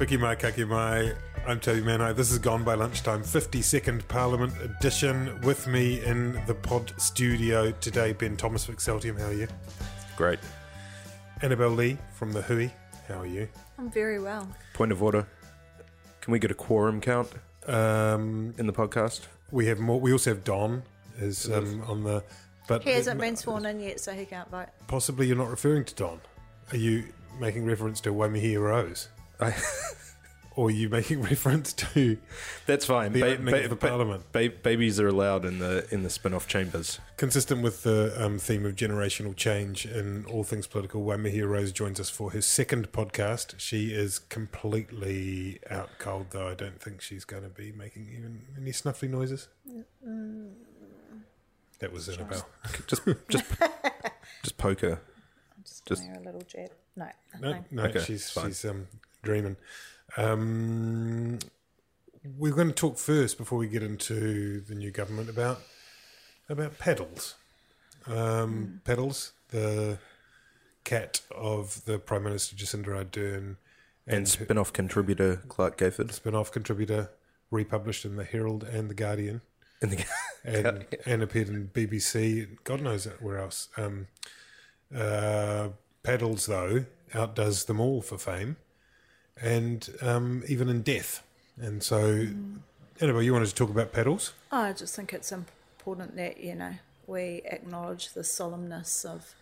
Piki mai, kaki mai. I'm Toby Manhire. This is Gone by Lunchtime, 52nd Parliament edition. With me in the pod studio today, Ben Thomas of Exceltium. How are you? Great. Annabelle Lee from the Hui. How are you? I'm very well. Point of order. Can we get a quorum count Um, in the podcast? we have more. We also have Don is um, on the. But He hasn't been sworn in yet, so he can't vote. Possibly you're not referring to Don. Are you making reference to Waimihi Rose? I, Or are you making reference to that's fine. the opening of the Parliament? ba- babies are allowed in the in the spin-off chambers. Consistent with the um, theme of generational change in all things political, Waimihi Rose joins us for her second podcast. She is completely out cold, though. I don't think she's going to be making even any snuffly noises. That was Annabelle. Just just just poker. Just, Just- a little jab. No, No, nothing. no, Okay, she's fine. she's um, dreaming. Um, we're going to talk first before we get into the new government about about Paddles. Um, Paddles, the cat of the Prime Minister Jacinda Ardern, And spin-off contributor Clarke Gayford. spin-off contributor, republished in the Herald and the Guardian, In the, and and appeared in BBC. God knows where else. Um, uh, Paddles though outdoes them all for fame, and um, even in death. And so, anyway, you wanted to talk about Paddles? Oh, I just think it's important that, you know, we acknowledge the solemnness of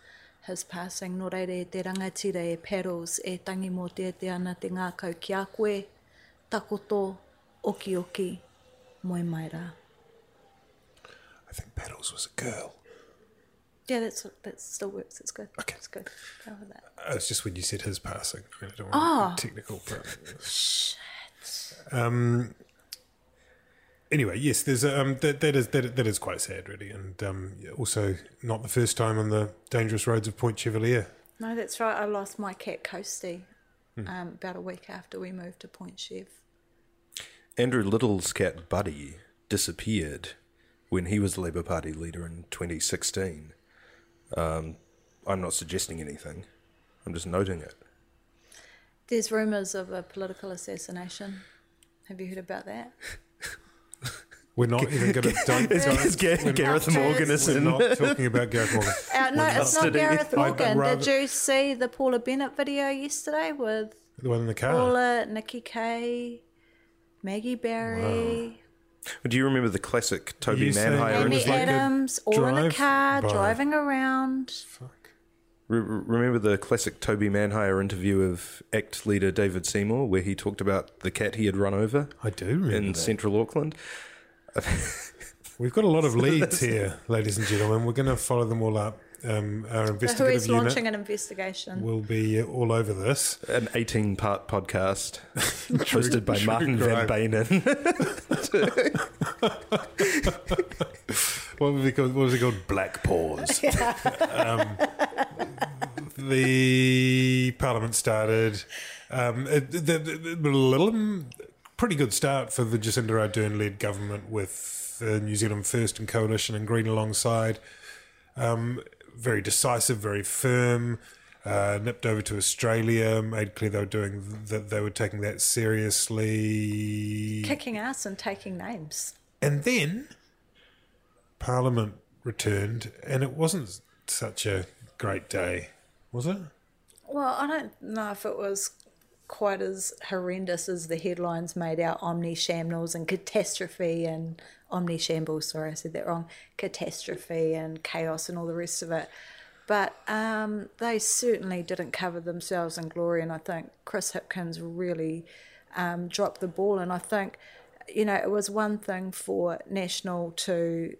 his passing. Nō reire, te rangatira e perils e tangi mō te te ana te ngā kau ki a koe, takoto, oki oki, moi mai rā. I think Paddles was a girl. Yeah, that's that still works. It's good. Okay. It's good. Go with that. Uh, It's just when you said his passing. I, mean, I don't want to be technical, but um, anyway, yes, there's um, that, that is that, that is quite sad, really, and um, also not the first time on the dangerous roads of Point Chevalier. No, that's right. I lost my cat Coasty um, about a week after we moved to Point Chev. Andrew Little's cat Buddy disappeared when he was the Labour Party leader in 2016. Um, I'm not suggesting anything. I'm just noting it. There's rumours of a political assassination. Have you heard about that? We're not even going to don't, don't Gareth Gareth Morgan is we're not talking about Gareth Morgan. Uh, no, it's not custody. Gareth Morgan. rather- Did you see the Paula Bennett video yesterday with The one in the car. Paula, Nikki Kaye, Maggie Barry, Do you remember the classic Toby You Manhire It Amy was like a Adams, all in a car, by. driving around? Re- re- remember the classic Toby Manhire interview of ACT leader David Seymour, where he talked about the cat he had run over I do remember in that. central Auckland? We've got a lot of leads here, ladies and gentlemen. We're going to follow them all up. Um, our So who investigative is unit launching an investigation? will be all over this. An 18 part podcast hosted by true Martin Van crime. Beynen. What was it called? What was it called? Black Paws. um, the Parliament started. Um, it, the, the, the little, pretty good start for the Jacinda Ardern-led government with the New Zealand First and Coalition and Green alongside. Um, very decisive, very firm. uh, nipped over to Australia, made clear they were doing that they were taking that seriously. Kicking ass and taking names. And then Parliament returned, and it wasn't such a great day, was it? Well, I don't know if it was quite as horrendous as the headlines made out omni shambles and catastrophe and omni shambles. Sorry, I said that wrong. Catastrophe and chaos and all the rest of it. But um, they certainly didn't cover themselves in glory, and I think Chris Hipkins really um, dropped the ball. And I think, you know, it was one thing for National to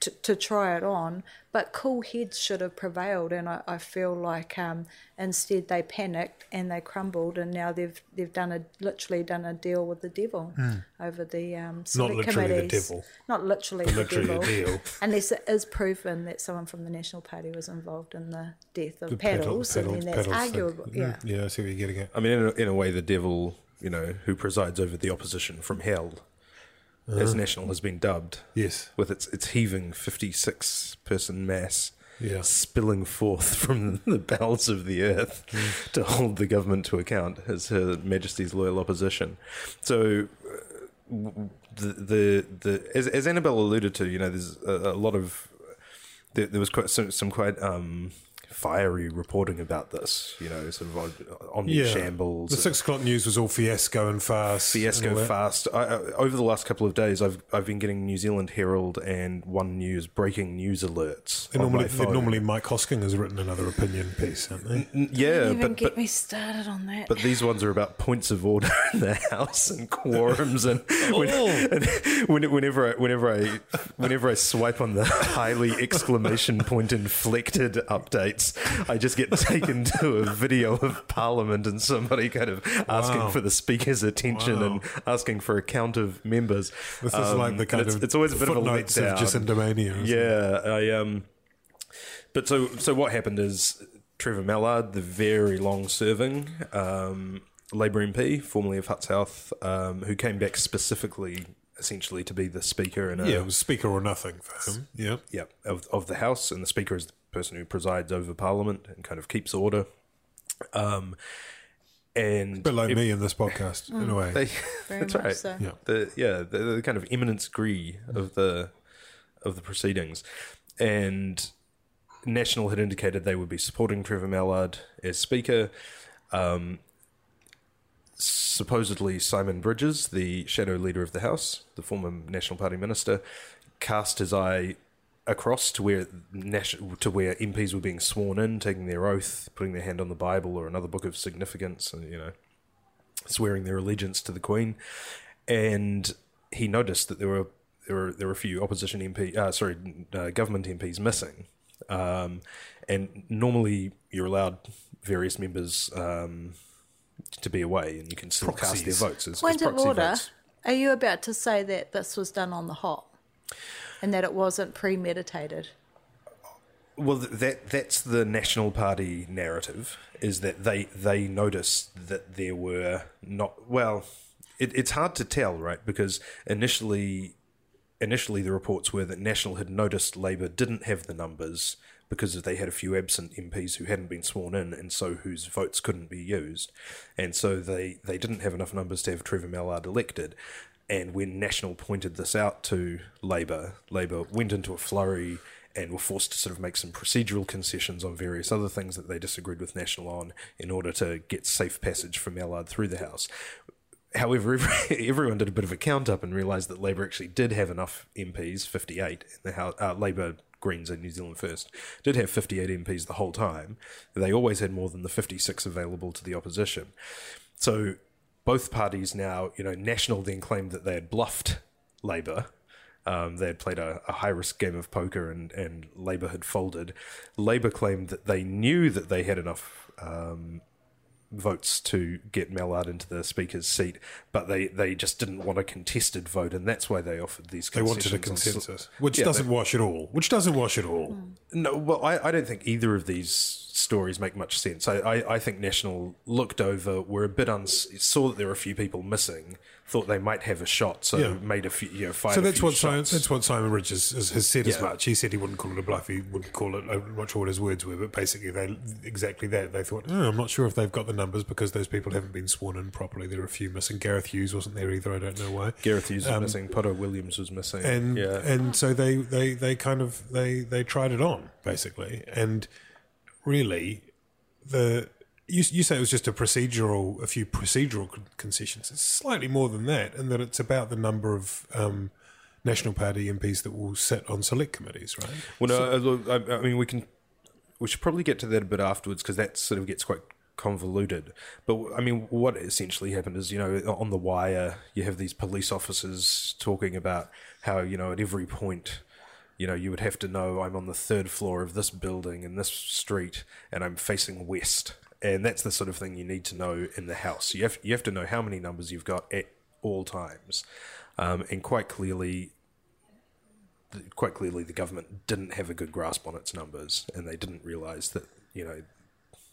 to, to try it on, but cool heads should have prevailed, and I, I feel like um, instead they panicked and they crumbled, and now they've they've done a literally done a deal with the devil over the um, not literally the devil. Not literally But the literally a devil, deal. unless it is proven that someone from the National Party was involved in the death of The pedal- Paddles, and Paddles- then that's Paddles thing. arguable. Yeah. Mm, yeah, I see what you're getting at. I mean, in a, in a way, the devil, you know, who presides over the opposition from hell, as National has been dubbed, Yes. with its its heaving fifty six person mass. Yeah. Spilling forth from the bowels of the earth to hold the government to account as Her Majesty's loyal opposition. So, uh, the the, the as, as Annabelle alluded to, you know, there's a, a lot of there, there was quite some, some quite um, fiery reporting about this. You know, sort of on, on Yeah. shambles, The six o'clock news was all fiasco and fast. fiasco all that. fast. I, I, over the last couple of days, I've I've been getting New Zealand Herald and One News breaking news alerts. On normally, my phone. normally Mike Hosking has written another opinion piece, haven't they? N- yeah, Don't even but, get but me started on that. but these ones are about points of order in the house and quorums and, when, oh. and when, whenever I whenever I whenever I swipe on the highly exclamation point inflected updates, I just get taken to a video of Parliament and somebody kind of asking Wow. for the speaker's attention and asking for a count of members. This is Um, like the kind it's, of it's always a bit of a footnotes of letdown. Jacinda Mania. Yeah, I um. But so so what happened is Trevor Mallard, the very long-serving um, Labor MP, formerly of Hutt South, um, who came back specifically, essentially, to be the Speaker and Yeah, it was speaker or nothing for him. Yeah. yeah, of, of the House, and the Speaker is the person who presides over Parliament and kind of keeps order. Um, and bit like me in this podcast, in a way. they, that's right. so. Yeah. The yeah, the, the kind of eminence gris of the of the proceedings, and National had indicated they would be supporting Trevor Mallard as Speaker. Um, supposedly, Simon Bridges, the shadow leader of the House, the former National Party minister, cast his eye across to where nation- to where MPs were being sworn in, taking their oath, putting their hand on the Bible or another book of significance, and you know, swearing their allegiance to the Queen, and he noticed that there were there were there were a few opposition MP, uh, sorry, uh, government MPs missing, um, and normally you're allowed various members um, to be away, and you can still cast their votes. As, as Point of order. votes. Are you about to say that this was done on the hop and that it wasn't premeditated? Well, that that's the National Party narrative is that they they noticed that there were not well. It, it's hard to tell, right? Because initially, initially the reports were that National had noticed Labor didn't have the numbers because they had a few absent MPs who hadn't been sworn in, and so whose votes couldn't be used, and so they they didn't have enough numbers to have Trevor Mallard elected. And when National pointed this out to Labor, Labor went into a flurry and were forced to sort of make some procedural concessions on various other things that they disagreed with National on in order to get safe passage for Mallard through the House. However, every, everyone did a bit of a count up and realised that Labor actually did have enough MPs, 58 in the House, uh, Labor Greens and New Zealand First, did have 58 MPs the whole time. They always had more than the 56 available to the opposition. So both parties now, you know, National then claimed that they had bluffed Labor. Um, they had played a, a high risk game of poker and, and Labor had folded. Labor claimed that they knew that they had enough um, votes to get Mallard into the Speaker's seat, but they, they just didn't want a contested vote, and that's why they offered these They wanted a on sl- consensus, which Yeah, doesn't they- wash at all. Which doesn't wash at all. no, well, I, I don't think either of these stories make much sense. I, I, I think National looked over, were a bit uns- saw that there were a few people missing, thought they might have a shot, so Yeah. made a few, you know, So that's what Simon, that's what Simon Bridges has, has said as much. He said he wouldn't call it a bluff. He wouldn't call it. I'm not sure what his words were, but basically they exactly that. They thought, oh, I'm not sure if they've got the numbers because those people haven't been sworn in properly. There are a few missing. Gareth Hughes wasn't there either. I don't know why. Gareth Hughes was missing, Poto Williams was missing, Um, and yeah, and so they, they, they kind of they, they tried it on basically and really the you, you say it was just a procedural a few procedural concessions it's slightly more than that and that it's about the number of um, National Party MPs that will sit on select committees right Well, no, I, I mean, we can. We should probably get to that a bit afterwards because that sort of gets quite convoluted. But I mean, what essentially happened is, you know, on the wire, you have these police officers talking about how, you know, at every point, you know, you would have to know I'm on the third floor of this building in this street and I'm facing west. And that's the sort of thing you need to know in the house. You have you have to know how many numbers you've got at all times, um, and quite clearly, quite clearly the government didn't have a good grasp on its numbers and they didn't realize that you know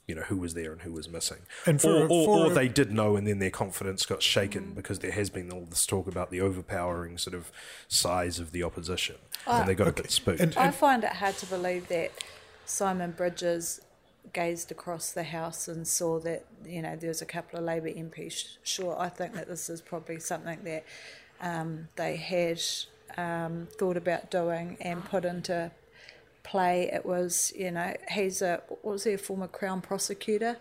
you know who was there and who was missing. And for or, or, for or they did know and then their confidence got shaken because there has been all this talk about the overpowering sort of size of the opposition. And they got a bit spooked. And- I find it hard to believe that Simon Bridges gazed across the house and saw that you know there was a couple of Labor MPs. Sure, I think that this is probably something that um, they had um, thought about doing and put into play. It was you know he's a what was he a former Crown prosecutor.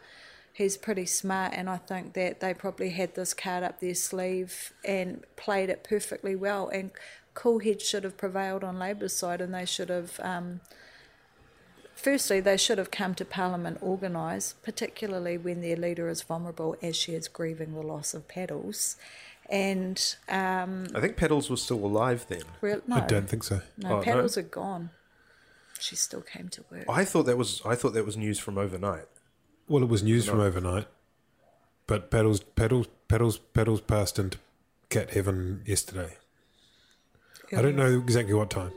He's pretty smart, and I think that they probably had this card up their sleeve and played it perfectly well. And Coolhead should have prevailed on Labor's side, and they should have. Um, Firstly, they should have come to Parliament organised, particularly when their leader is vulnerable as she is grieving the loss of paddles. And um, i think Paddles was still alive then real, no, I don't think so no, Oh, no? paddles are gone. She still came to work. i thought that was i thought that was news from overnight well it was news from overnight but Paddles Paddles Paddles Paddles passed into cat heaven yesterday I don't know exactly what time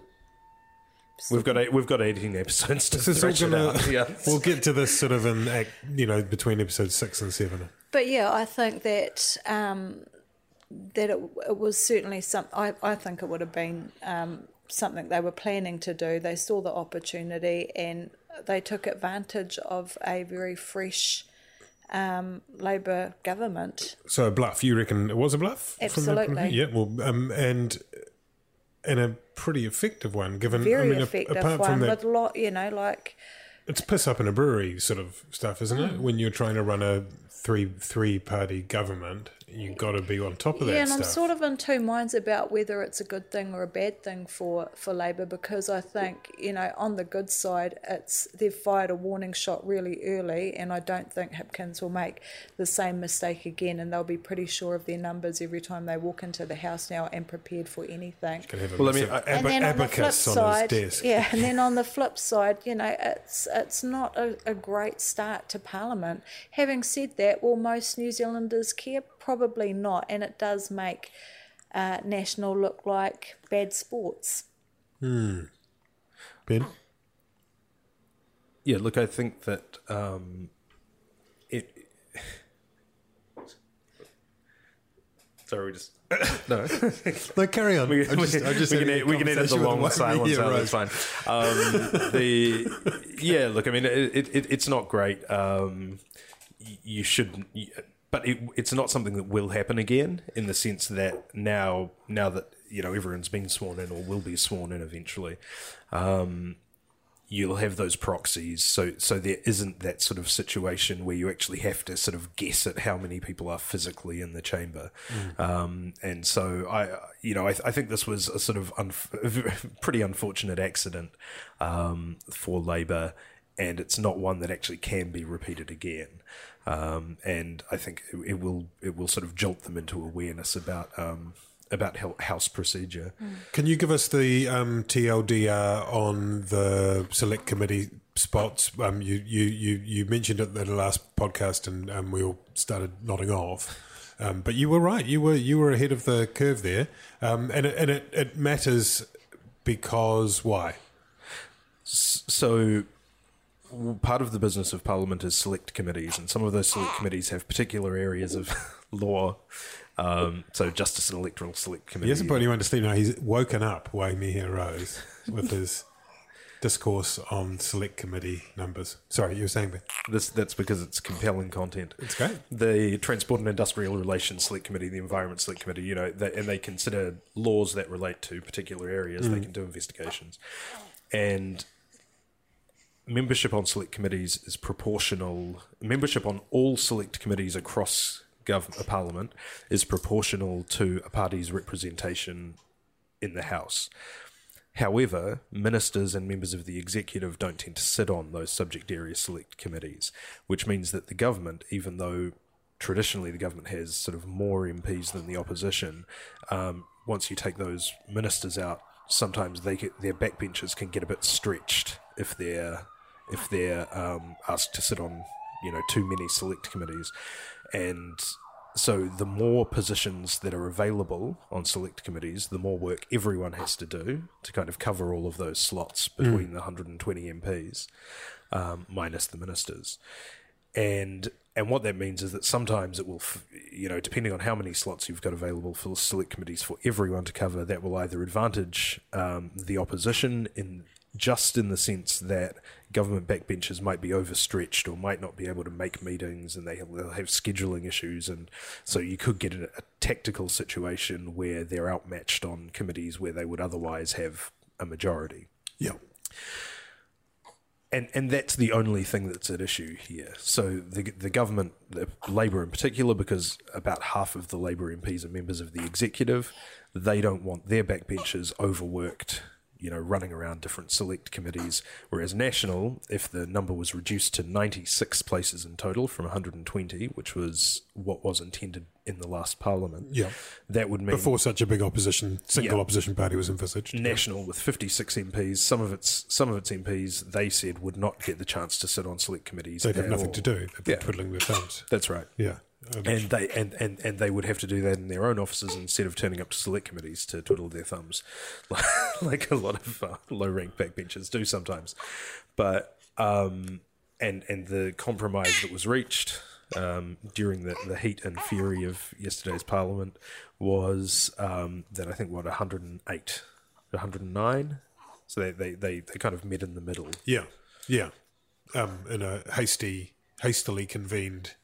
we've got eight, we've got 18 episodes to This stretch it gonna, out. Yeah. we'll get to this sort of in act, you know between episodes six and seven. But yeah, I think that um, that it, it was certainly some. I, I think it would have been um, something they were planning to do. They saw the opportunity and they took advantage of a very fresh um, Labor government. So a bluff, you reckon it was a bluff? from that point Absolutely. Yeah, well, um, and and a pretty effective one, given Very I mean, a- apart one from that, with lot, you know, like it's piss up in a brewery sort of stuff, isn't Mm. it? When you're trying to run a three three party government, you've got to be on top of that yeah, and stuff. I'm sort of in two minds about whether it's a good thing or a bad thing for, for Labor because I think you know on the good side, it's they've fired a warning shot really early, and I don't think Hipkins will make the same mistake again, and they'll be pretty sure of their numbers every time they walk into the house now and prepared for anything. Can have a Well, I mean, massive And ab- then on the flip abacus on, side, his desk. yeah, and then on the flip side, you know, it's it's not a, a great start to Parliament. Having said that, will most New Zealanders care? Probably not, and it does make uh, National look like bad sports. Ben, Yeah, look, I think that um, it. Sorry, we just no. no, carry on. we, I just, I just we can, a edit- we can edit the conversation with long one- silence yeah, out. right. That's fine. Um, the yeah, look, I mean, it, it, it's not great. Um, you should, but it, it's not something that will happen again. In the sense that now, now that you know everyone's been sworn in or will be sworn in eventually. Um, you'll have those proxies so so there isn't that sort of situation where you actually have to sort of guess at how many people are physically in the chamber um, and so I you know I, I think this was a sort of unf- pretty unfortunate accident um, for Labor and it's not one that actually can be repeated again um, and I think it, it will it will sort of jolt them into awareness about um, about house procedure Can you give us the um, TLDR on the select committee spots? Um, you, you, you, you mentioned it in the last podcast, and um, we all started nodding off. Um, but you were right. You were you were ahead of the curve there, um, and it, and it, it matters because why? so part of the business of Parliament is select committees, and some of those select committees have particular areas of law. Um, so, Justice and Electoral Select Committee. He hasn't put anyone to sleep now. He's woken up Waimihi Rose with his discourse on select committee numbers. Sorry, you were saying that. This that's because it's compelling content. It's great. The Transport and Industrial Relations Select Committee, the Environment Select Committee, you know, they, and they consider laws that relate to particular areas. They can do investigations, and membership on select committees is proportional. Membership on all select committees across gov- Parliament is proportional to a party's representation in the House. However, ministers and members of the executive don't tend to sit on those subject area select committees, which means that the government, even though traditionally the government has sort of more MPs than the opposition, um, once you take those ministers out, sometimes they get, their backbenchers can get a bit stretched if they're if they're um, asked to sit on you know too many select committees, and so the more positions that are available on select committees, the more work everyone has to do to kind of cover all of those slots between the 120 MPs, um, minus the ministers. And and what that means is that sometimes it will, you know, depending on how many slots you've got available for select committees for everyone to cover, that will either advantage um, the opposition in just in the sense that government backbenchers might be overstretched or might not be able to make meetings and they have, they'll have scheduling issues and so you could get a, a tactical situation where they're outmatched on committees where they would otherwise have a majority Yeah. and and that's the only thing that's at issue here. So the the government, the Labor in particular, because about half of the Labor MPs are members of the executive, they don't want their backbenchers overworked. You know, running around different select committees. Whereas National, if the number was reduced to 96 places in total from 120, which was what was intended in the last Parliament, Yeah. that would mean Before such a big opposition, single Yeah. opposition party was envisaged. National with 56 MPs. Some of its some of its MPs they said would not get the chance to sit on select committees. They'd have nothing all. to do. They'd be Yeah. twiddling their thumbs. That's right. Yeah. And they and, and, and they would have to do that in their own offices instead of turning up to select committees to twiddle their thumbs, like a lot of uh, low rank backbenchers do sometimes. But um, and and the compromise that was reached um, during the, the heat and fury of yesterday's parliament was um, that I think what 108, 109. So they, they, they, they kind of met in the middle. yeah. Yeah. Um, in a hasty, hastily convened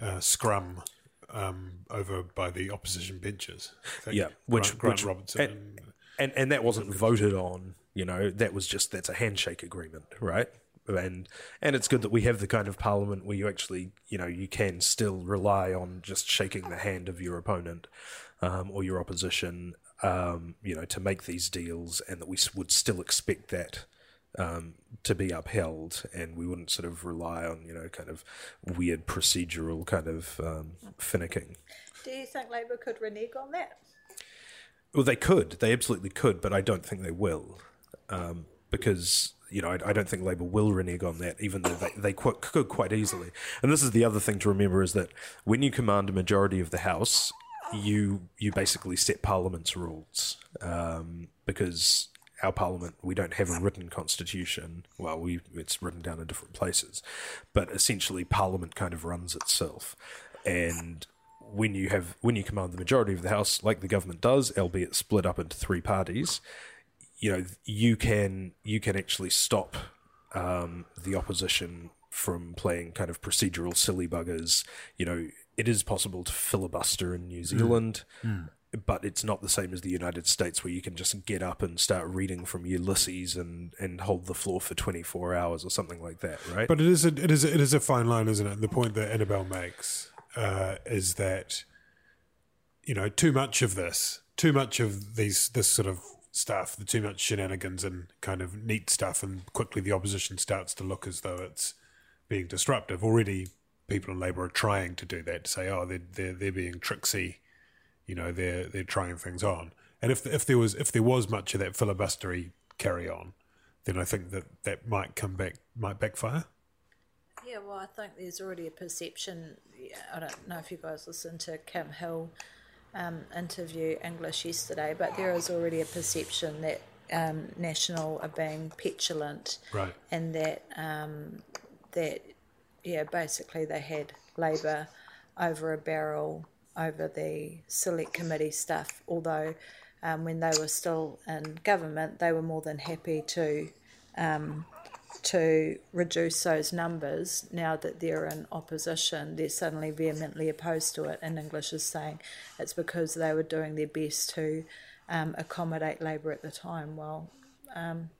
uh, scrum um, over by the opposition benches. Yeah, which Grant, Grant which, Robertson. and, and- and and that wasn't voted on. You know, that was just that's a handshake agreement, right? And and it's good that we have the kind of parliament where you actually, you know, you can still rely on just shaking the hand of your opponent um, or your opposition, um, you know, to make these deals, and that we would still expect that um, to be upheld, and we wouldn't sort of rely on, you know, kind of weird procedural kind of um, finicking. Do you think Labor could renege on that? Well, they could. They absolutely could, but I don't think they will, um, because you know I, I don't think Labor will renege on that, even though they they qu- could quite easily. And this is the other thing to remember is that when you command a majority of the House, you you basically set Parliament's rules, um, because our Parliament we don't have a written constitution. Well, we it's written down in different places, but essentially Parliament kind of runs itself, and when you have when you command the majority of the house, like the government does, albeit split up into three parties, you know you can you can actually stop um, the opposition from playing kind of procedural silly buggers. You know, it is possible to filibuster in New Zealand. But it's not the same as the United States, where you can just get up and start reading from Ulysses and, and hold the floor for twenty four hours or something like that, right? But it is a, it is a, it is a fine line, isn't it? The point that Annabelle makes uh, is that you know too much of this, too much of these this sort of stuff, the too much shenanigans and kind of neat stuff, and quickly the opposition starts to look as though it's being disruptive. Already, people in Labor are trying to do that to say, oh, they're they're, they're being tricksy, you know, they're they're trying things on. And if if there was if there was much of that filibustery carry on, then I think that that might come back might backfire. Yeah, well, I think there's already a perception. I don't know if you guys listened to Kim Hill um, interview English yesterday, but there is already a perception that um, National are being petulant, Right. and that um, that yeah, basically they had Labor over a barrel over the select committee stuff. Although um, when they were still in government, they were more than happy to um, to reduce those numbers. Now that they're in opposition, they're suddenly vehemently opposed to it. And English is saying it's because they were doing their best to um, accommodate Labor at the time. Well, um,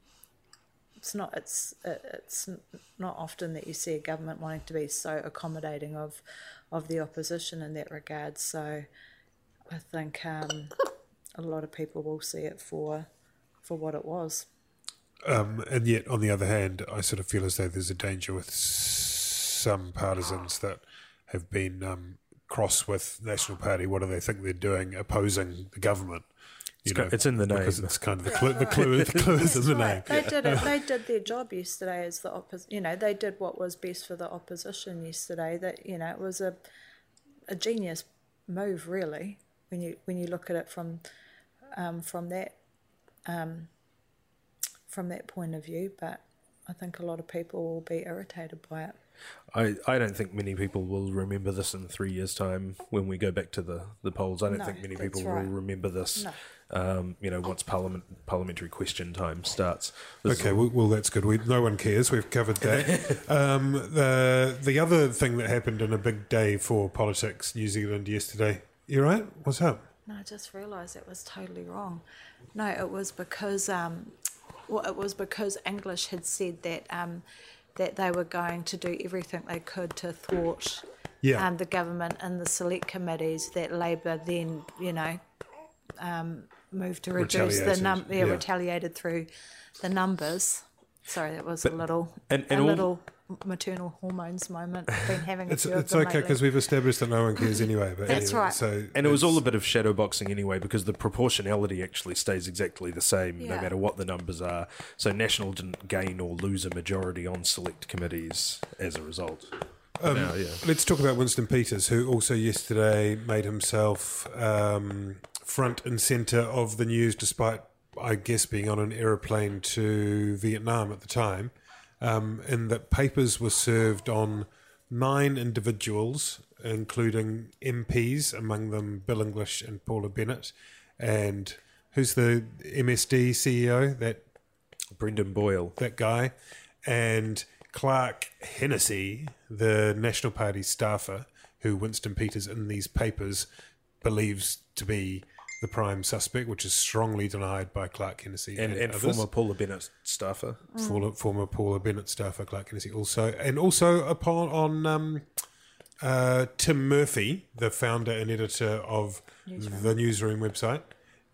it's not. It's it's not often that you see a government wanting to be so accommodating of of the opposition in that regard. So I think um, a lot of people will see it for for what it was. Um, and yet, on the other hand, I sort of feel as though there's a danger with some partisans that have been um, cross with National Party. What do they think they're doing, opposing the government? You It's co- it's in the because name. it's kind of the clue. The clue, the clue is in the name. They did it. They did their job yesterday as the oppos- You know, they did what was best for the opposition yesterday. That you know, it was a a genius move, really. When you when you look at it from um, from that um, from that point of view, but I think a lot of people will be irritated by it. I, I don't think many people will remember this in three years' time when we go back to the, the polls. I don't No, think many people right. will remember this. No. Um, you know, once parliament parliamentary question time starts. This Okay, is- well, well, that's good. We, no one cares. We've covered that. um, the the other thing that happened in a big day for politics, New Zealand yesterday. You right? What's up? No, I just realised it was totally wrong. No, it was because um, well, it was because English had said that um, that they were going to do everything they could to thwart Yeah. um, the government and the select committees. That Labor then, you know, um, moved to reduce the Retaliated, num- yeah, yeah. retaliated through the numbers. Sorry, that was a little and- and a all- little maternal hormones moment. I've been having a It's few it's of them okay because we've established that no one cares anyway. But That's anyway, right. So and it was all a bit of shadow boxing anyway, because the proportionality actually stays exactly the same no matter what the numbers are. So National didn't gain or lose a majority on select committees as a result. Um, Now, yeah. Let's talk about Winston Peters, who also yesterday made himself um, front and centre of the news, despite, I guess, being on an aeroplane to Vietnam at the time, um, in that papers were served on nine individuals, including MPs, among them Bill English and Paula Bennett, and who's the MSD CEO? That Brendan Boyle. that guy, and Clark Hennessy, the National Party staffer, who Winston Peters in these papers believes to be the prime suspect, which is strongly denied by Clark Hennessy And, and others. former Paula Bennett staffer. former, former Paula Bennett staffer Clark Hennessy also, and also upon on um, uh, Tim Murphy, the founder and editor of the Newsroom website,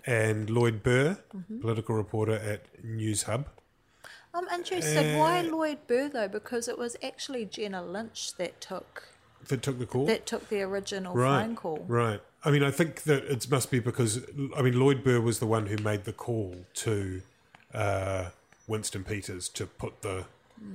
and Lloyd Burr, political reporter at Newshub. I'm interested. why Uh, Lloyd Burr though? Because it was actually Jenna Lynch that took That took the call. that took the original right, phone call. Right. I mean, I think that it must be because I mean Lloyd Burr was the one who made the call to uh, Winston Peters to put the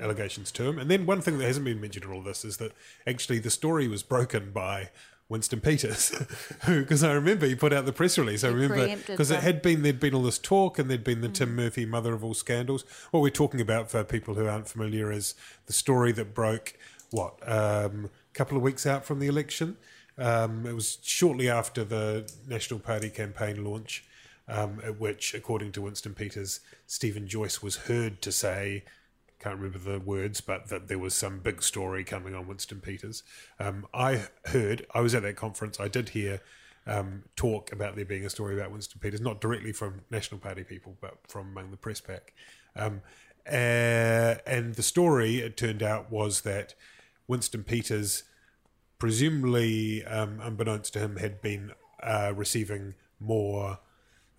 allegations to him. And then one thing that hasn't been mentioned in all this is that actually the story was broken by Winston Peters, who because I remember he put out the press release. I He remember because it had been there'd been all this talk and there'd been the Mm. Tim Murphy mother of all scandals. What we're talking about for people who aren't familiar is the story that broke what um, a couple of weeks out from the election. Um, it was shortly after the National Party campaign launch, um, at which, according to Winston Peters, Steven Joyce was heard to say, can't remember the words, but that there was some big story coming on Winston Peters. Um, I heard, I was at that conference, I did hear um, talk about there being a story about Winston Peters, not directly from National Party people, but from among the press pack. Um, uh, and the story, it turned out, was that Winston Peters presumably, um, unbeknownst to him, had been uh, receiving more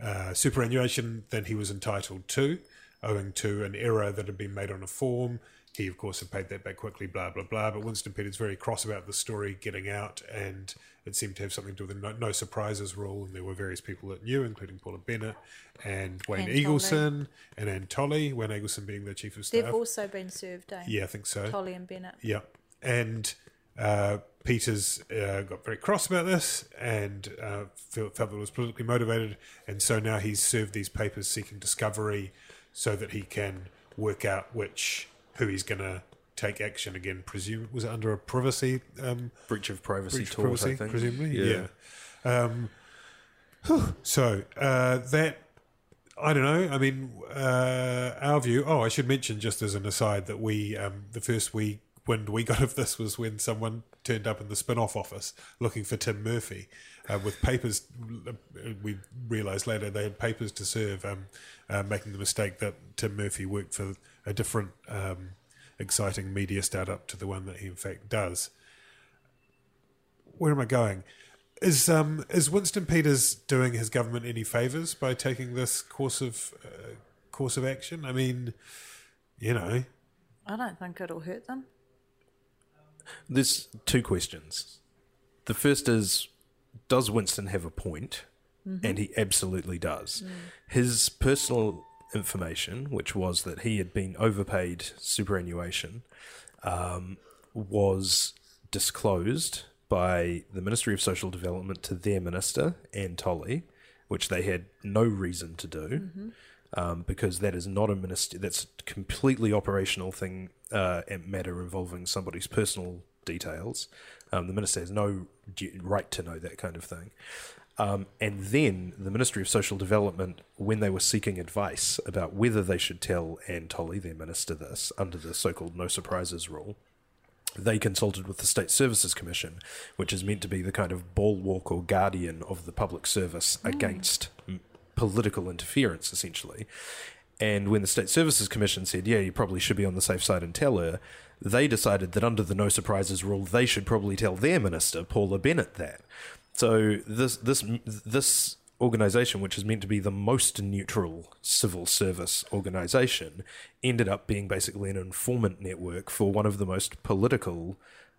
uh, superannuation than he was entitled to, owing to an error that had been made on a form. He, of course, had paid that back quickly, blah, blah, blah. But Winston Peters very cross about the story getting out, and it seemed to have something to do with the no, no surprises rule. And there were various people that knew, including Paula Bennett and Wayne Tolley. Eagleson and Anne Tolley, Wayne Eagleson being the chief of staff. They've also been served, eh? yeah, I think so. Tolley and Bennett. Yeah, and Uh, Peters uh, got very cross about this and uh, felt, felt that it was politically motivated, and so now he's served these papers seeking discovery so that he can work out which who he's going to take action again. Presume was it under a privacy um, Breach of privacy breach of tort, privacy, I think. presumably. Yeah. Um, whew. so uh, that I don't know. I mean, uh, our view. Oh, I should mention just as an aside that we um, the first we wind we got of this was when someone turned up in the spin-off office looking for Tim Murphy uh, with papers. We realised later they had papers to serve, um, uh, making the mistake that Tim Murphy worked for a different um, exciting media startup to the one that he in fact does. Where am I going? Is um is Winston Peters doing his government any favors by taking this course of uh, course of action? I mean, you know, I don't think it'll hurt them. There's two questions. The first is Does Winston have a point? And he absolutely does. His personal information, which was that he had been overpaid superannuation, um, was disclosed by the Ministry of Social Development to their minister, Anne Tolley, which they had no reason to do. Um, because that is not a minister. That's a completely operational thing, uh, matter involving somebody's personal details. Um, the minister has no right to know that kind of thing. Um, and then the Ministry of Social Development, when they were seeking advice about whether they should tell Anne Tolley, their minister, this under the so-called no surprises rule, they consulted with the State Services Commission, which is meant to be the kind of bulwark or guardian of the public service against mm, political interference, essentially. And when the State Services Commission said, yeah, you probably should be on the safe side and tell her, they decided that under the no surprises rule, they should probably tell their minister, Paula Bennett, that. So this this this organization, which is meant to be the most neutral civil service organization, ended up being basically an informant network for one of the most political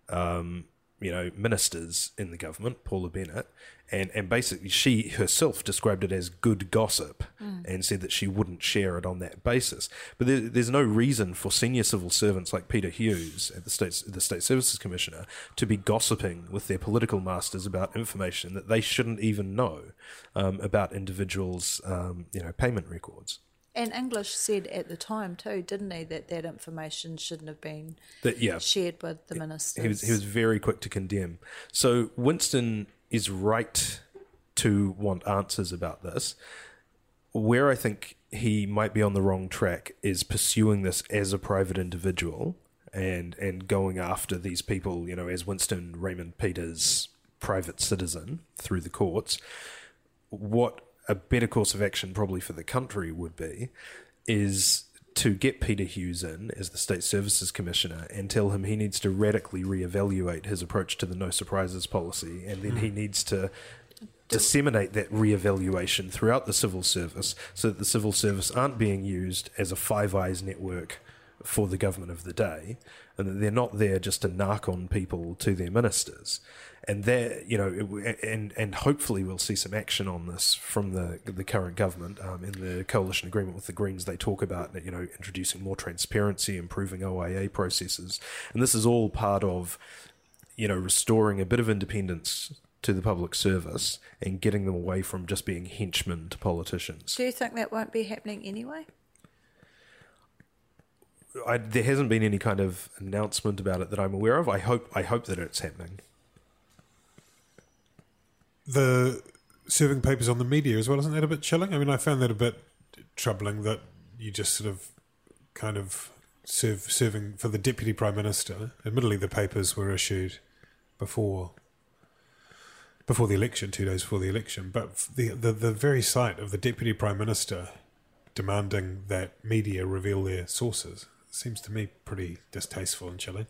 um, you know, ministers in the government, Paula Bennett, and, and basically she herself described it as good gossip and said that she wouldn't share it on that basis. But there, there's no reason for senior civil servants like Peter Hughes at the States, the State Services Commissioner, to be gossiping with their political masters about information that they shouldn't even know um, about individuals, um, you know, payment records. And English said at the time too, didn't he, that that information shouldn't have been That yeah, shared with the minister. He was he was very quick to condemn. So Winston is right to want answers about this. Where I think he might be on the wrong track is pursuing this as a private individual and and going after these people, you know, as Winston Raymond Peters, private citizen through the courts. What a better course of action probably for the country would be is to get Peter Hughes in as the State Services Commissioner and tell him he needs to radically reevaluate his approach to the no surprises policy, and then he hmm. needs to disseminate that reevaluation throughout the civil service so that the civil service aren't being used as a Five Eyes network for the government of the day, and that they're not there just to narc on people to their ministers. And there, you know, it, and and hopefully we'll see some action on this from the the current government um, in the coalition agreement with the Greens. They talk about you know introducing more transparency, improving OIA processes, and this is all part of you know restoring a bit of independence to the public service and getting them away from just being henchmen to politicians. Do you think that won't be happening anyway? I, there hasn't been any kind of announcement about it that I'm aware of. I hope I hope that it's happening. The serving papers on the media as well. Isn't that a bit chilling? I mean, I found that a bit troubling that you just sort of kind of serve serving for the deputy prime minister. Admittedly, the papers were issued before before the election, two days before the election, but the the, the very sight of the deputy prime minister demanding that media reveal their sources seems to me pretty distasteful and chilling.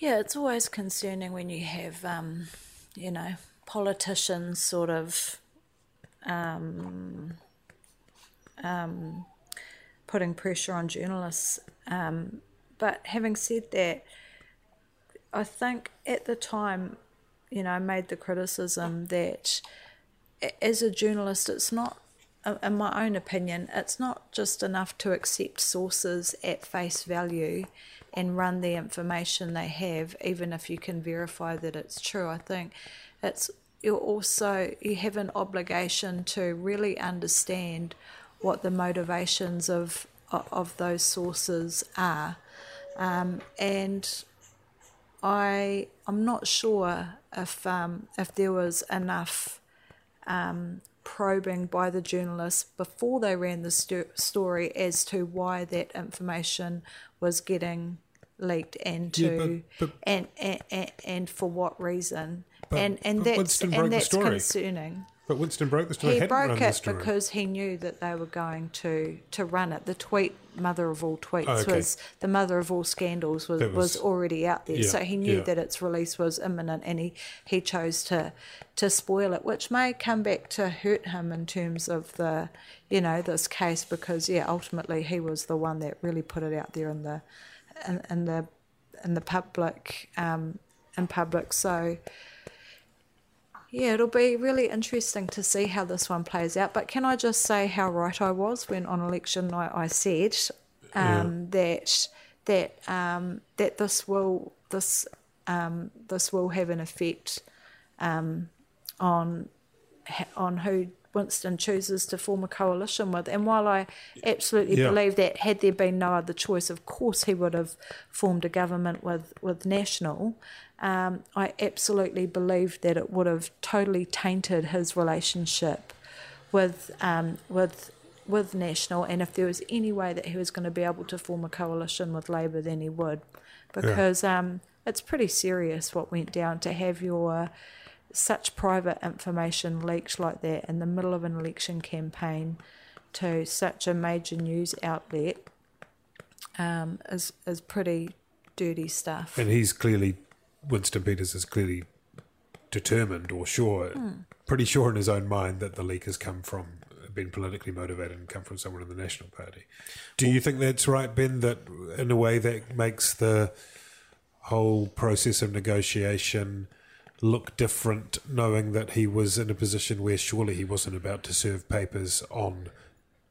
Yeah, it's always concerning when you have, um, you know, politicians sort of um, um, putting pressure on journalists. Um, but having said that, I think at the time, you know, I made the criticism that as a journalist, it's not, uh, in my own opinion, it's not just enough to accept sources at face value and run the information they have, even if you can verify that it's true. I think it's you also you have an obligation to really understand what the motivations of of those sources are, um, and I I'm not sure if um, if there was enough um, probing by the journalists before they ran the sto- story as to why that information was getting leaked and to Yeah, but- but- and, and, and and for what reason But- and and that's Winston broke and the that's story. concerning. But Winston broke the story. He broke the it story. because he knew that they were going to, to run it. The tweet, mother of all tweets, Oh, okay. was the mother of all scandals was, was, was- already out there. Yeah, so he knew yeah. that its release was imminent, and he, he chose to to spoil it, which may come back to hurt him in terms of the you know this case because yeah, ultimately he was the one that really put it out there in the in, in the in the public um, in public. So. Yeah, it'll be really interesting to see how this one plays out. But can I just say how right I was when on election night I said um, that that um, that this will this um, this will have an effect um, on on who Winston chooses to form a coalition with. And while I absolutely Yeah. believe that had there been no other choice, of course he would have formed a government with with National. Um, I absolutely believe that it would have totally tainted his relationship with um, with with National, and if there was any way that he was going to be able to form a coalition with Labor, then he would, because um, it's pretty serious what went down to have your such private information leaked like that in the middle of an election campaign to such a major news outlet um, is is pretty dirty stuff. And he's clearly, Winston Peters is clearly determined or sure, pretty sure in his own mind that the leak has come from, been politically motivated and come from someone in the National Party. Do you think that's right, Ben, that in a way that makes the whole process of negotiation look different, knowing that he was in a position where surely he wasn't about to serve papers on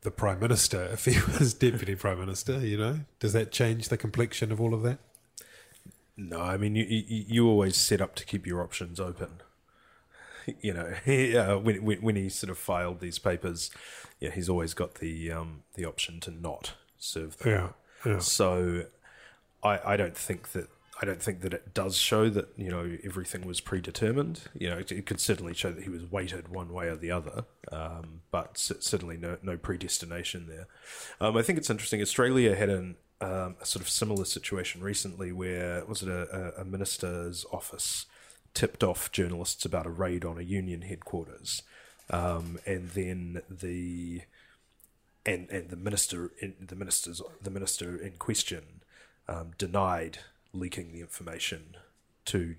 the Prime Minister if he was Deputy Prime Minister, you know? Does that change the complexion of all of that? No, I mean you, you you always set up to keep your options open. You know, he, uh, when, when when he sort of filed these papers, yeah, he's always got the um, the option to not serve them. Yeah, yeah. So, I I don't think that I don't think that it does show that you know everything was predetermined. You know, it, it could certainly show that he was weighted one way or the other, um, but certainly no no predestination there. Um, I think it's interesting. Australia had an um, a sort of similar situation recently, where was it a, a, a minister's office tipped off journalists about a raid on a union headquarters, um, and then the and and the minister in the ministers the minister in question um, denied leaking the information to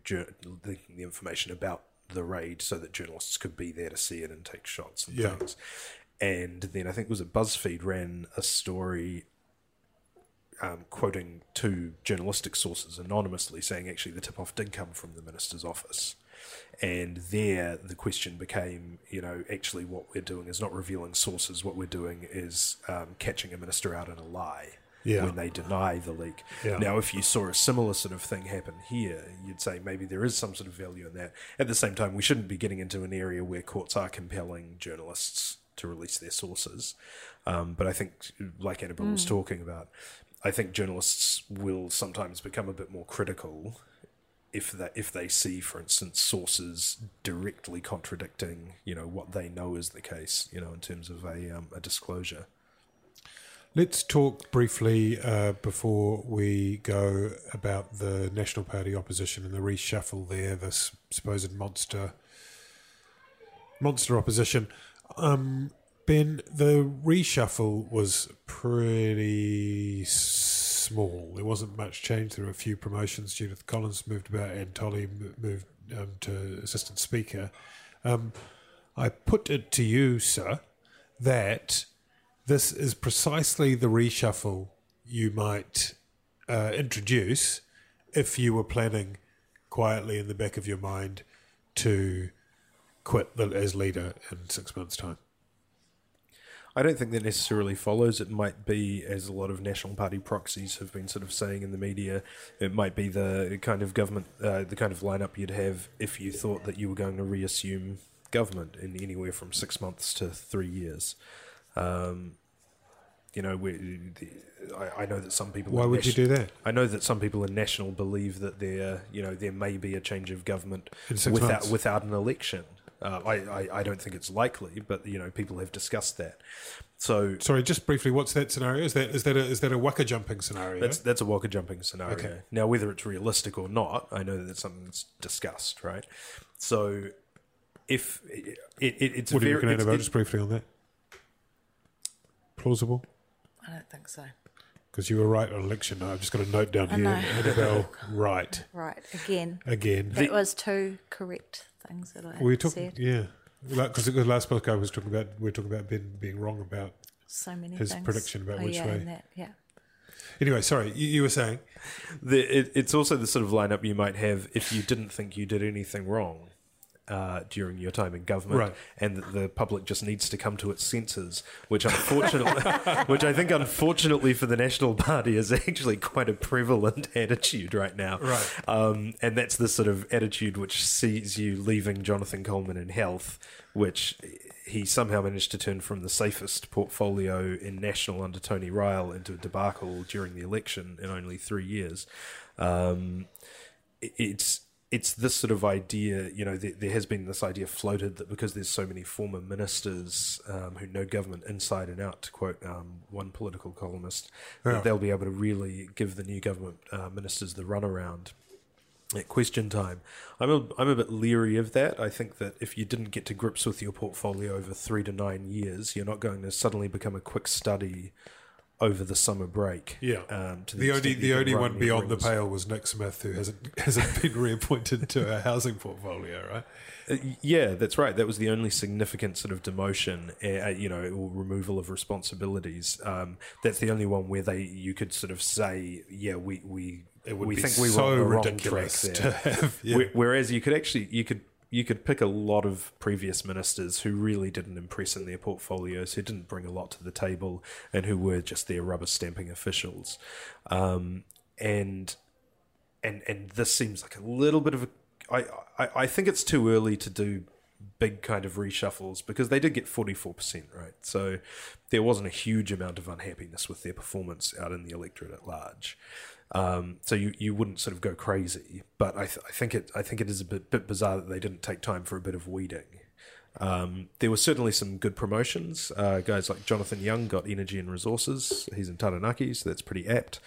leaking the information about the raid so that journalists could be there to see it and take shots and Yeah. things. And then I think it was it BuzzFeed ran a story um, quoting two journalistic sources anonymously, saying actually the tip off did come from the minister's office. And there, the question became, you know, actually what we're doing is not revealing sources. What we're doing is um, catching a minister out in a lie Yeah. when they deny the leak. Yeah. Now, if you saw a similar sort of thing happen here, you'd say maybe there is some sort of value in that. At the same time, we shouldn't be getting into an area where courts are compelling journalists to release their sources. Um, but I think, like Annabelle was talking about, I think journalists will sometimes become a bit more critical if that if they see, for instance, sources directly contradicting, you know, what they know is the case, you know, in terms of a um, a disclosure. Let's talk briefly uh, before we go about the National Party opposition and the reshuffle there, this supposed monster monster opposition. Um, ben, the reshuffle was pretty small. There wasn't much change. There were a few promotions. Judith Collins moved about, and Tolley moved um, to assistant speaker. Um, I put it to you, sir, that this is precisely the reshuffle you might uh, introduce if you were planning quietly in the back of your mind to quit the, as leader in six months' time. I don't think that necessarily follows. It might be, as a lot of National Party proxies have been sort of saying in the media, it might be the kind of government, uh, the kind of lineup you'd have if you thought that you were going to reassume government in anywhere from six months to three years. Um, you know, we, the, I, I know that some people. Why would you do that? I know that some people in National believe that there, you know, there may be a change of government without months. without an election. Uh, I, I I don't think it's likely, but you know, people have discussed that. So Sorry, just briefly, what's that scenario? Is that is that a, is that a waka jumping scenario? that's that's a waka jumping scenario. Okay. Now, whether it's realistic or not, I know that it's something that's discussed, right? So, if it, it, it's what do you very, reckon, it's- Annabelle? it- Just briefly on that. Plausible? I don't think so. Because you were right on election night. I've just got a note down I here. know. Annabelle, oh, right. Right, again. Again. That was two correct things that I we were talking, said. yeah. Because the last podcast I was talking about, we were talking about Ben being wrong about. So many His things. prediction about oh, which yeah, way. And that, yeah. Anyway, sorry, you, you were saying. the, it, it's also the sort of lineup you might have if you didn't think you did anything wrong uh, during your time in government, Right. and that the public just needs to come to its senses, which unfortunately, which I think unfortunately for the National Party is actually quite a prevalent attitude right now. Right. Um, and that's the sort of attitude which sees you leaving Jonathan Coleman in health, which he somehow managed to turn from the safest portfolio in national under Tony Ryall into a debacle during the election in only three years. Um, it's it's this sort of idea, you know, there, there has been this idea floated that because there's so many former ministers um, who know government inside and out, to quote um, one political columnist, Yeah. that they'll be able to really give the new government uh, ministers the runaround at question time. I'm a, I'm a bit leery of that. I think that if you didn't get to grips with your portfolio over three to nine years, you're not going to suddenly become a quick study over the summer break. Yeah. Um, to The only the only one beyond the pale was Nick Smith, who hasn't hasn't been reappointed to a housing portfolio, right? Uh, yeah, that's right. That was the only significant sort of demotion, uh, you know, or removal of responsibilities. Um, that's the only one where they you could sort of say, yeah, we we It would we be think we so were on the wrong ridiculous track to there. have. Yeah. Whereas you could actually you could you could pick a lot of previous ministers who really didn't impress in their portfolios, who didn't bring a lot to the table, and who were just their rubber stamping officials. Um, and and and this seems like a little bit of a. I, I, I think it's too early to do big kind of reshuffles because they did get 44%, right? So there wasn't a huge amount of unhappiness with their performance out in the electorate at large. Um, so you, you wouldn't sort of go crazy, but I, th- I think it I think it is a bit, bit bizarre that they didn't take time for a bit of weeding. Um, there were certainly some good promotions. Uh, guys like Jonathan Young got energy and resources. He's in Taranaki, so that's pretty apt.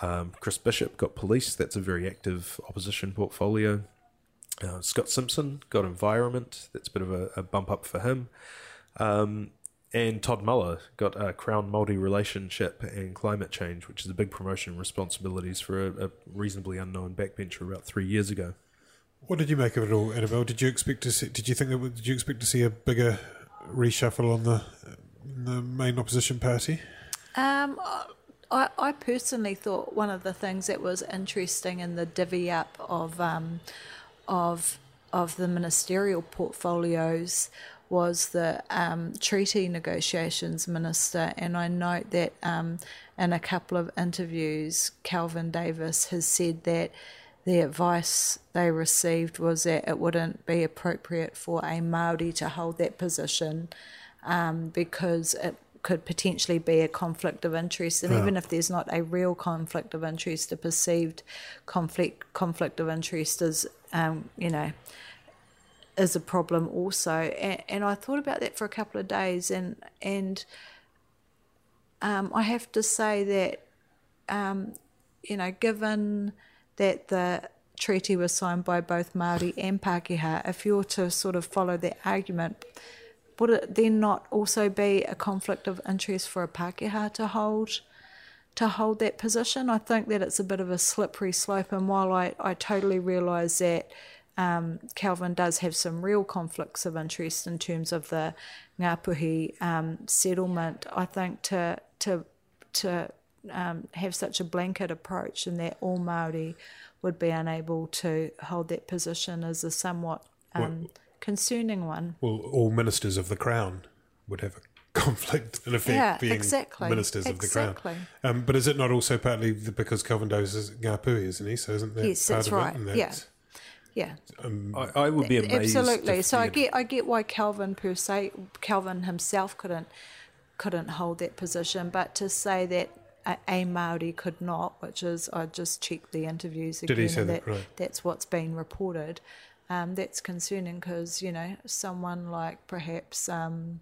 Um, Chris Bishop got police. That's a very active opposition portfolio. Uh, Scott Simpson got environment. That's a bit of a, a bump up for him. Um, and Todd Muller got a Crown Multi Relationship and Climate Change, which is a big promotion and responsibilities for a, a reasonably unknown backbencher about three years ago. What did you make of it all, Annabelle? Did you expect to see? Did you think that? Did you expect to see a bigger reshuffle on the the main opposition party? Um, I, I personally thought one of the things that was interesting in the divvy up of um, of of the ministerial portfolios was the um, treaty negotiations minister, and I note that um, in a couple of interviews, Kelvin Davis has said that the advice they received was that it wouldn't be appropriate for a Maori to hold that position um, because it could potentially be a conflict of interest, and even if there's not a real conflict of interest, a perceived conflict conflict of interest is, um, you know, is a problem also. And, and I thought about that for a couple of days, and and um, I have to say that, um, you know, given that the treaty was signed by both Maori and Pākehā, if you were to sort of follow that argument, would it then not also be a conflict of interest for a Pākehā to hold to hold that position? I think that it's a bit of a slippery slope, and while I, I totally realise that um, Kelvin does have some real conflicts of interest in terms of the Ngāpuhi um, settlement, I think to to to um, have such a blanket approach and that all Maori would be unable to hold that position is a somewhat um, concerning one. Well, all ministers of the crown would have a conflict in effect Yeah, being exactly, ministers of the crown. Um, but is it not also partly because Kelvin Davis is Ngāpuhi, isn't he? So isn't that Yes, part that's of right. it? And Yeah. That's- Yeah, I, I would be amazed. absolutely. So I get I get why Kelvin per se, Kelvin himself couldn't couldn't hold that position, but to say that a, a Maori could not, which is I just checked the interviews again. Did again, he say and that? Right. that's what's been reported. Um, that's concerning because you know someone like perhaps um,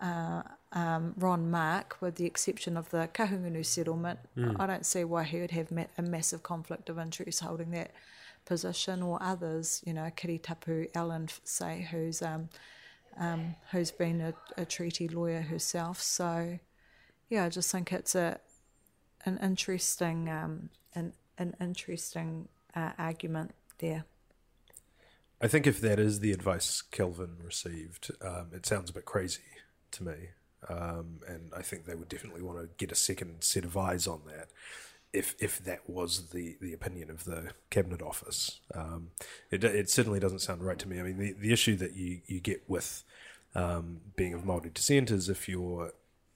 uh, um, Ron Mark, with the exception of the Kahungunu settlement, Hmm. I don't see why he would have ma- a massive conflict of interest holding that position, or others. You know, Kiritapu Allan, say, who's um, um, who's been a, a treaty lawyer herself. So, yeah, I just think it's a an interesting um, an an interesting uh, argument there. I think if that is the advice Kelvin received, um, it sounds a bit crazy to me. Um, and I think they would definitely want to get a second set of eyes on that if if that was the, the opinion of the cabinet office. Um, it, it certainly doesn't sound right to me. I mean, the, the issue that you, you get with um, being of Maori descent is if you're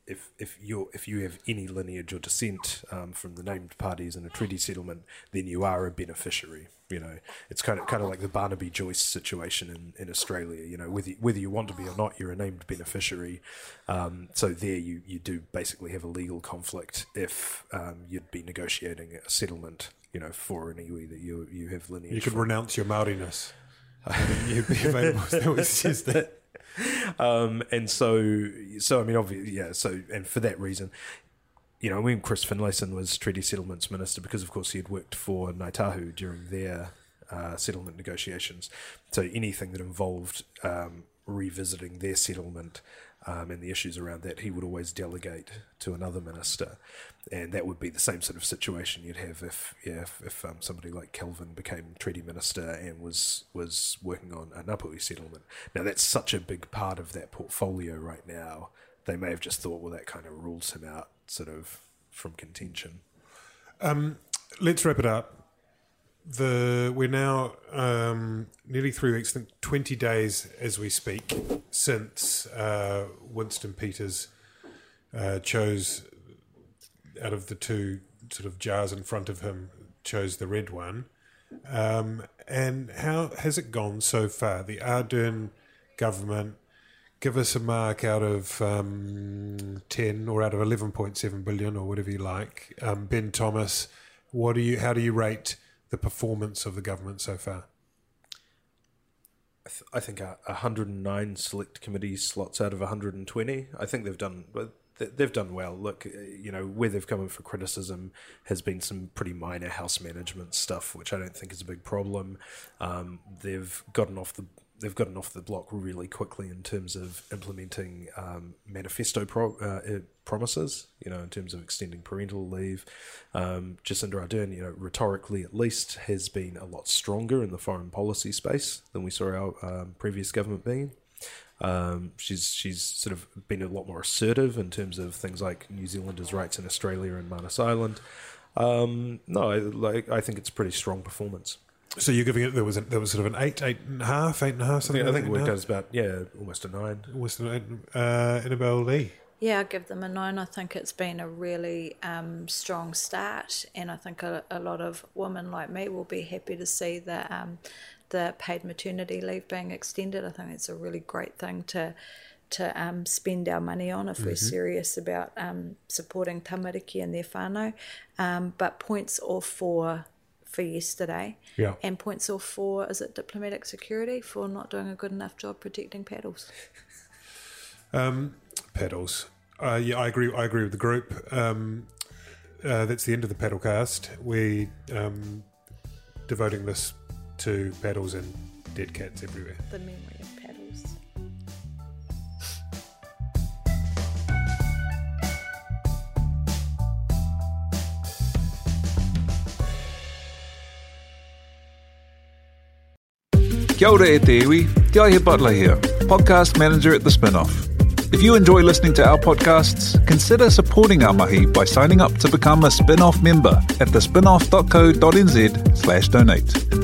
if if you if you have any lineage or descent um, from the named parties in a treaty settlement, then you are a beneficiary. You know, it's kind of kind of like the Barnaby Joyce situation in, in Australia. You know, whether whether you want to be or not, you're a named beneficiary. Um, so there, you you do basically have a legal conflict if um, you'd be negotiating a settlement. You know, for an iwi that you you have lineage. You could from. renounce your Maoriness. you'd be available. That was just that. Um, and so, so I mean, obviously, yeah. So, and for that reason, you know, when Chris Finlayson was Treaty Settlements Minister, because of course he had worked for Ngāi Tahu during their uh, settlement negotiations. So anything that involved um, revisiting their settlement um, and the issues around that, he would always delegate to another minister. And that would be the same sort of situation you'd have if, yeah, if, if um, somebody like Kelvin became treaty minister and was was working on a Ngāpuhi settlement. Now that's such a big part of that portfolio right now. They may have just thought, well, that kind of rules him out, sort of from contention. Let's wrap it up. The we're now um, nearly three weeks, I think twenty days as we speak, since uh, Winston Peters uh, chose out of the two sort of jars in front of him, chose the red one. Um, and how has it gone so far? The Ardern government give us a mark out of um, 10 or out of 11.7 billion or whatever you like. Um, ben Thomas, what do you? How do you rate the performance of the government so far? I, th- I think a 109 select committee slots out of 120. I think they've done they've done well. Look, uh, you know where they've come in for criticism has been some pretty minor house management stuff, which I don't think is a big problem. Um, they've gotten off the they've gotten off the block really quickly in terms of implementing um, manifesto pro- uh, uh, promises. You know, in terms of extending parental leave. Um, Jacinda Ardern, you know, rhetorically at least, has been a lot stronger in the foreign policy space than we saw our um, previous government being. Um, she's she's sort of been a lot more assertive in terms of things like New Zealanders' rights in Australia and Manus Island. Um, no, I, like I think it's a pretty strong performance. So you're giving it there was a, there was sort of an eight, eight and a half, eight and a half, I something. think, I think it that worked out as about yeah, almost a nine. Was it, uh, Annabelle Lee. Yeah, I give them a nine. I think it's been a really um, strong start, and I think a, a lot of women like me will be happy to see that um, the paid maternity leave being extended. I think it's a really great thing to to um, spend our money on if we're serious about um, supporting tamariki and their whānau. Um, but points off for for yesterday, Yeah. and points off for is it diplomatic security for not doing a good enough job protecting paddles. paddles. Uh, yeah, I agree. I agree with the group. Um, uh, that's the end of the pedal cast. We um, devoting this to pedals and dead cats everywhere. The memory of paddles. Kia ora e te iwi, Te Aihe Butler here, podcast manager at The Spinoff. If you enjoy listening to our podcasts, consider supporting our mahi by signing up to become a spin-off member at thespinoff.co.nz slash donate.